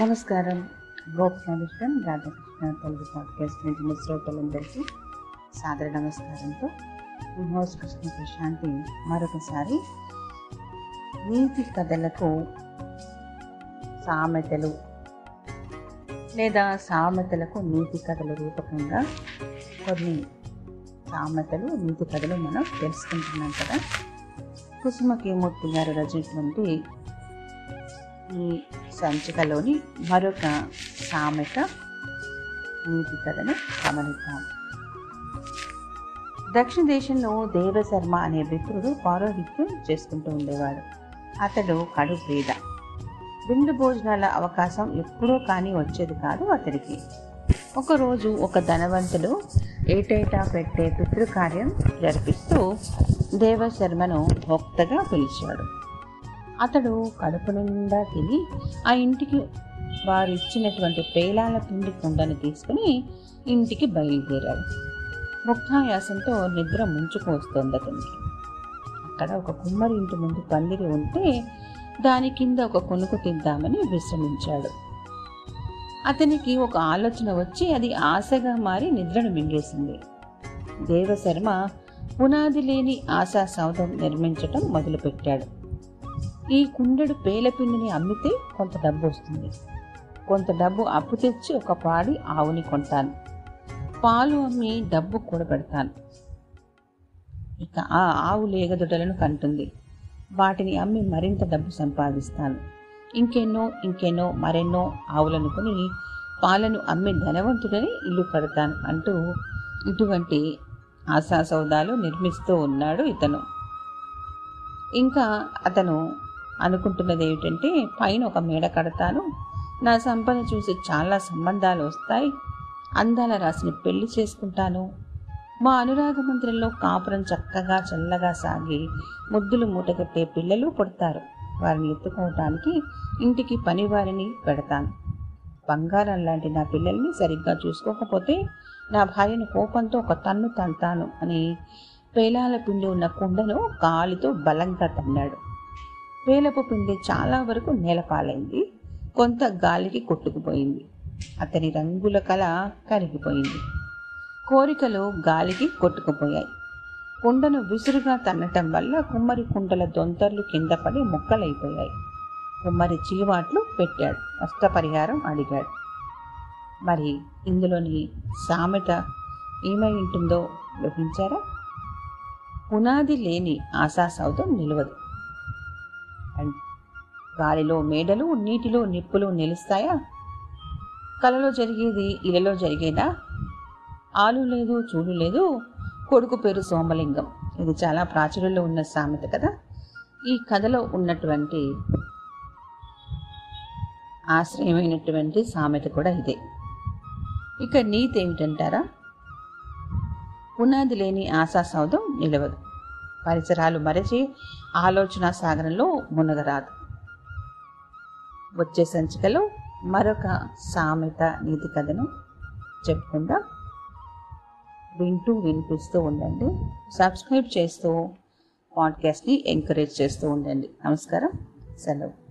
నమస్కారం. గోప్ foundation Radhakrishna Telugu podcast వింటున్న శ్రోతలందరికీ సాదర నమస్కారంతో హౌస్ కృష్ణ ప్రశాంతి మరొకసారి నీతి కథలకు సామెతలు లేదా సామెతలకు నీతి కథల రూపకంగా కొన్ని సామెతలు నీతి కథలు మనం తెలుసుకుంటున్నాం కదా. కుసుమకేమూర్తి గారు రచించినటువంటి సంచికలోని మరొక సామెత నీతి కథను గమనిద్దాం. దక్షిణ దేశంలో దేవశర్మ అనే మిత్రుడు పౌరోహిత్యం చేసుకుంటూ ఉండేవాడు. అతడు కడు పేద విందు భోజనాల అవకాశం ఎప్పుడూ కానీ వచ్చేది కాదు అతడికి. ఒకరోజు ఒక ధనవంతుడు ఏటేటా పెట్టే పితృకార్యం జరిపిస్తూ దేవశర్మను భోక్తగా పిలిచాడు. అతడు కడుపు నిండా తిని ఆ ఇంటికి వారు ఇచ్చినటువంటి పేలాల పిండి కుండను తీసుకుని ఇంటికి బయలుదేరాడు. ముగ్ధాయాసంతో నిద్ర ముంచుకొస్తుంది అతనికి. అక్కడ ఒక కుమ్మరి ఇంటి ముందు పందిరి ఉంటే దాని కింద ఒక కొనుకు తిద్దామని విశ్రమించాడు. అతనికి ఒక ఆలోచన వచ్చి అది ఆశగా మారి నిద్రను మింగేసింది. దేవశర్మ పునాది లేని ఆశా సౌధం నిర్మించటం మొదలుపెట్టాడు. ఈ కుండెడు పేలపిండిని అమ్మితే కొంత డబ్బు వస్తుంది. కొంత డబ్బు అప్పు తెచ్చి ఒక పాడి ఆవుని కొంటాను. పాలు అమ్మి డబ్బు కూడబెడతాను. ఇక ఆ ఆవు లేగదొడలను కంటుంది. వాటిని అమ్మి మరింత డబ్బు సంపాదిస్తాను. ఇంకెన్నో ఇంకెన్నో మరెన్నో ఆవులను కొని పాలను అమ్మి ధనవంతుడని ఇల్లు కడతాను అంటూ ఇటువంటి ఆశా సౌదాలు నిర్మిస్తూ ఉన్నాడు ఇతను. ఇంకా అతను అనుకుంటున్నది ఏమిటంటే పైన ఒక మేడ కడతాను. నా సంపద చూసి చాలా సంబంధాలు వస్తాయి. అందాల రాసిని పెళ్ళి చేసుకుంటాను. మా అనురాగ మందిరంలో కాపురం చక్కగా చల్లగా సాగి ముద్దులు మూటగట్టే పిల్లలు పుడతారు. వారిని ఎత్తుకోవటానికి ఇంటికి పనివారిని పెడతాను. బంగారం లాంటి నా పిల్లల్ని సరిగ్గా చూసుకోకపోతే నా భార్యను కోపంతో ఒక తన్ను తంతాను అని పేలాల పిండి ఉన్న కుండను కాలితో బలంగా తన్నాడు. వేలపు పిండి చాలా వరకు నేలపాలైంది. కొంత గాలికి కొట్టుకుపోయింది. అతని రంగుల కళ కరిగిపోయింది. కోరికలు గాలికి కొట్టుకుపోయాయి. కుండను విసురుగా తన్నటం వల్ల కుమ్మరి కుండల దొంతర్లు కింద పడి ముక్కలైపోయాయి. కుమ్మరి చీవాట్లు పెట్టాడు. నష్టపరిహారం అడిగాడు. మరి ఇందులోని సామెత ఏమై ఉంటుందో గ్రహించారా? పునాది లేని ఆశా సౌధం నిలవదు. గాలిలో మేడలు నీటిలో నిప్పులు నిలుస్తాయా? కలలో జరిగేది ఇలలో జరిగేదా? ఆలు లేదు చూడు లేదు కొడుకు పేరు సోమలింగం. ఇది చాలా ప్రాచుర్యంలో ఉన్న సామెత కదా? ఈ కథలో ఉన్నటువంటి ఆశ్రయమైనటువంటి సామెత కూడా ఇదే. ఇక నీతి ఏమిటంటారా? పునాది లేని ఆశా సౌధం నిలవదు. పరిసరాలు మరచి ఆలోచన సాగరంలో మునగరాదు. వచ్చే సంచికలో మరొక సామెత నీతి కథను చెప్పుకుందాం. వింటూ వినిపిస్తూ ఉండండి. సబ్స్క్రైబ్ చేస్తూ పాడ్కాస్ట్ని ఎంకరేజ్ చేస్తూ ఉండండి. నమస్కారం. సెలవు.